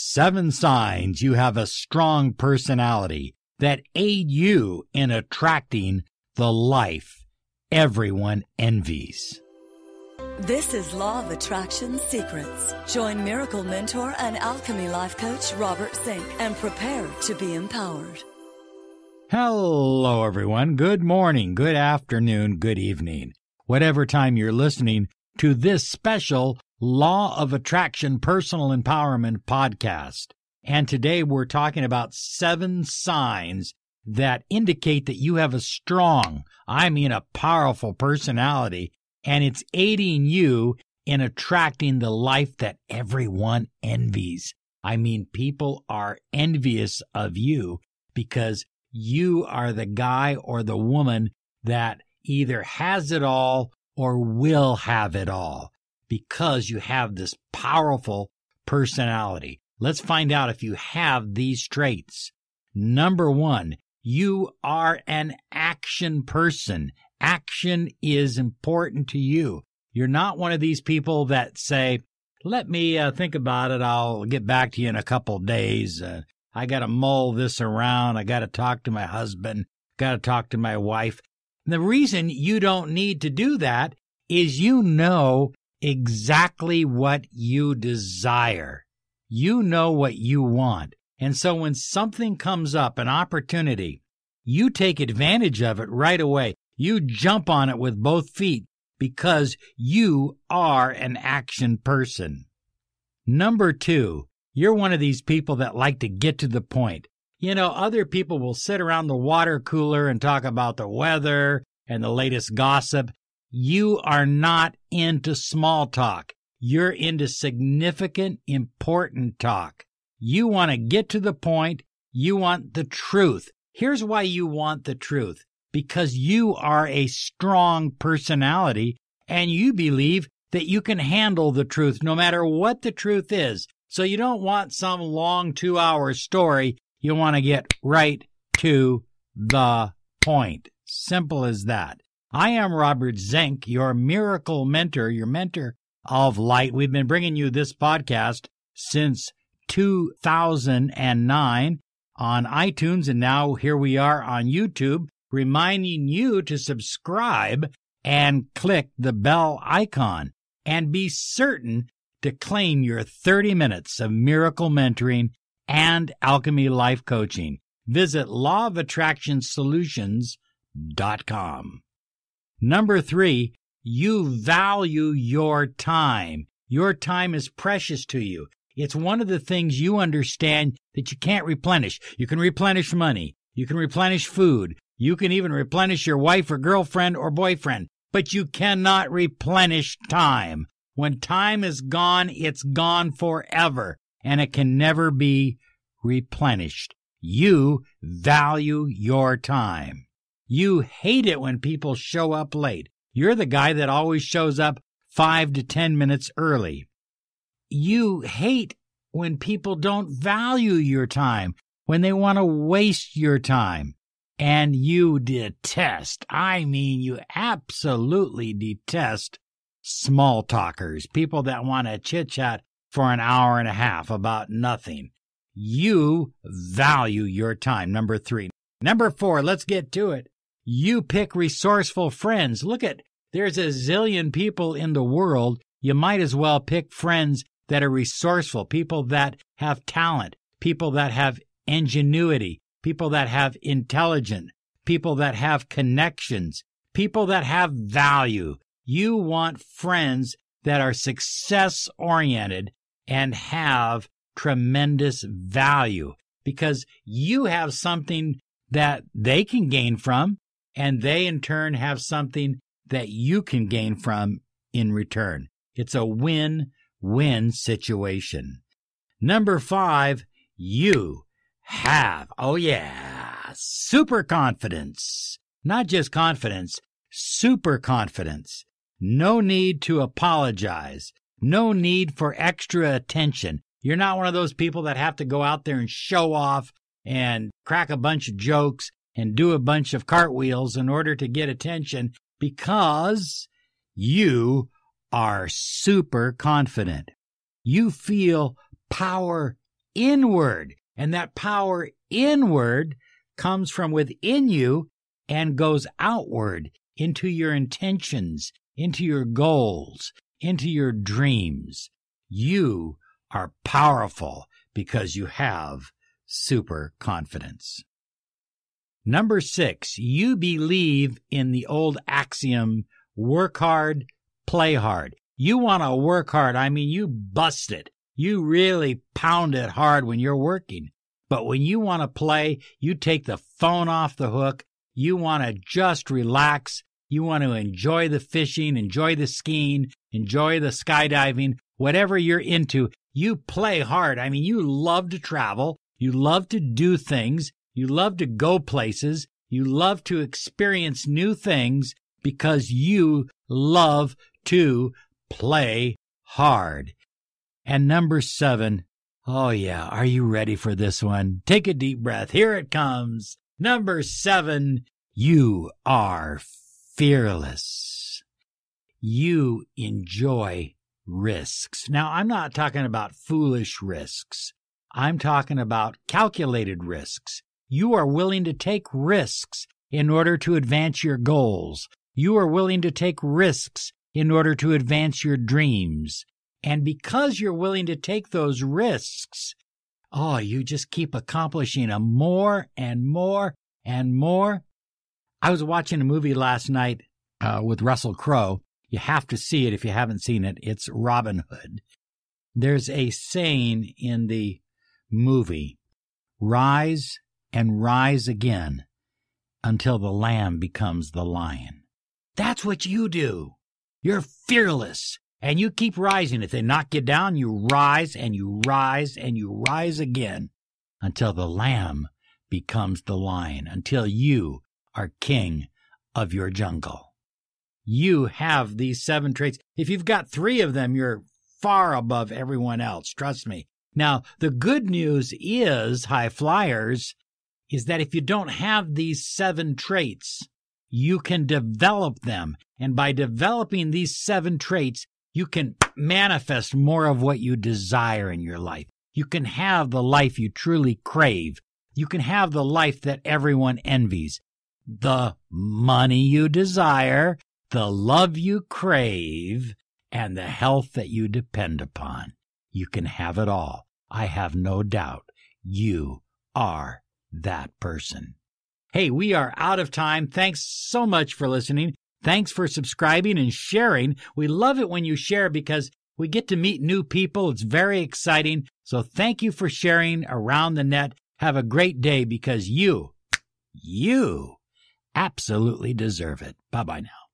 Seven signs you have a strong personality that aid you in attracting the life everyone envies. This is Law of Attraction Secrets. Join Miracle Mentor and Alchemy Life Coach Robert Zink and prepare to be empowered. Hello, everyone. Good morning, good afternoon, good evening. Whatever time you're listening to this special Law of Attraction Personal Empowerment podcast. And today we're talking about seven signs that indicate that you have a strong, I mean a powerful personality, and it's aiding you in attracting the life that everyone envies. I mean, people are envious of you because you are the guy or the woman that either has it all or will have it all because you have this powerful personality. Let's find out if you have these traits. Number one, you are an action person. Action is important to you. You're not one of these people that say, let me uh, think about it. I'll get back to you in a couple days. Uh, I got to mull this around. I got to talk to my husband. Got to talk to my wife. And the reason you don't need to do that is you know exactly what you desire. You know what you want. And so when something comes up, an opportunity, you take advantage of it right away. You jump on it with both feet because you are an action person. Number two, you're one of these people that like to get to the point. You know, other people will sit around the water cooler and talk about the weather and the latest gossip. You are not into small talk. You're into significant, important talk. You want to get to the point. You want the truth. Here's why you want the truth. Because you are a strong personality and you believe that you can handle the truth no matter what the truth is. So you don't want some long two hour story. You want to get right to the point. Simple as that. I am Robert Zink, your miracle mentor, your mentor of light. We've been bringing you this podcast since 2009 on iTunes, and now here we are on YouTube, reminding you to subscribe and click the bell icon and be certain to claim your 30 minutes of miracle mentoring and alchemy life coaching. Visit lawofattractionsolutions.com. Number three, you value your time. Your time is precious to you. It's one of the things you understand that you can't replenish. You can replenish money. You can replenish food. You can even replenish your wife or girlfriend or boyfriend, but you cannot replenish time. When time is gone, it's gone forever and it can never be replenished. You value your time. You hate it when people show up late. You're the guy that always shows up five to 10 minutes early. You hate when people don't value your time, when they want to waste your time. And you detest, I mean, you absolutely detest small talkers, people that want to chit chat for an hour and a half about nothing. You value your time. Number three. Number four, let's get to it. You pick resourceful friends. Look at, there's a zillion people in the world. You might as well pick friends that are resourceful, people that have talent, people that have ingenuity, people that have intelligence, people that have connections, people that have value. You want friends that are success oriented and have tremendous value because you have something that they can gain from and they in turn have something that you can gain from in return. It's a win win situation. Number five, you have, oh yeah, super confidence. Not just confidence, super confidence. No need to apologize. No need for extra attention. You're not one of those people that have to go out there and show off and crack a bunch of jokes and do a bunch of cartwheels in order to get attention because you are super confident. You feel power inward. And that power inward comes from within you and goes outward into your intentions, into your goals, into your dreams. You are powerful because you have super confidence. Number six, you believe in the old axiom work hard, play hard. You want to work hard. I mean, you bust it. You really pound it hard when you're working. But when you want to play, you take the phone off the hook. You want to just relax. You want to enjoy the fishing, enjoy the skiing, enjoy the skydiving, whatever you're into. You play hard. I mean, you love to travel. You love to do things. You love to go places. You love to experience new things because you love to play hard. And number seven, oh yeah, are you ready for this one? Take a deep breath. Here it comes. Number seven, you are fearless. You enjoy risks. Now, I'm not talking about foolish risks. I'm talking about calculated risks. You are willing to take risks in order to advance your goals. You are willing to take risks in order to advance your dreams. And because you're willing to take those risks, oh, you just keep accomplishing them more and more and more. I was watching a movie last night uh, with Russell Crowe. You have to see it if you haven't seen it. It's Robin Hood. There's a saying in the movie rise and rise again until the lamb becomes the lion. That's what you do. You're fearless and you keep rising. If they knock you down, you rise and you rise and you rise again until the lamb becomes the lion, until you are king of your jungle. You have these seven traits. If you've got three of them, you're far above everyone else. Trust me. Now, the good news is, high flyers, is that if you don't have these seven traits, you can develop them. And by developing these seven traits, you can manifest more of what you desire in your life. You can have the life you truly crave. You can have the life that everyone envies. The money you desire, the love you crave, and the health that you depend upon. You can have it all. I have no doubt you are that person. Hey, we are out of time. Thanks so much for listening. Thanks for subscribing and sharing. We love it when you share because we get to meet new people. It's very exciting. So thank you for sharing around the net. Have a great day because you, you absolutely deserve it. Bye bye now.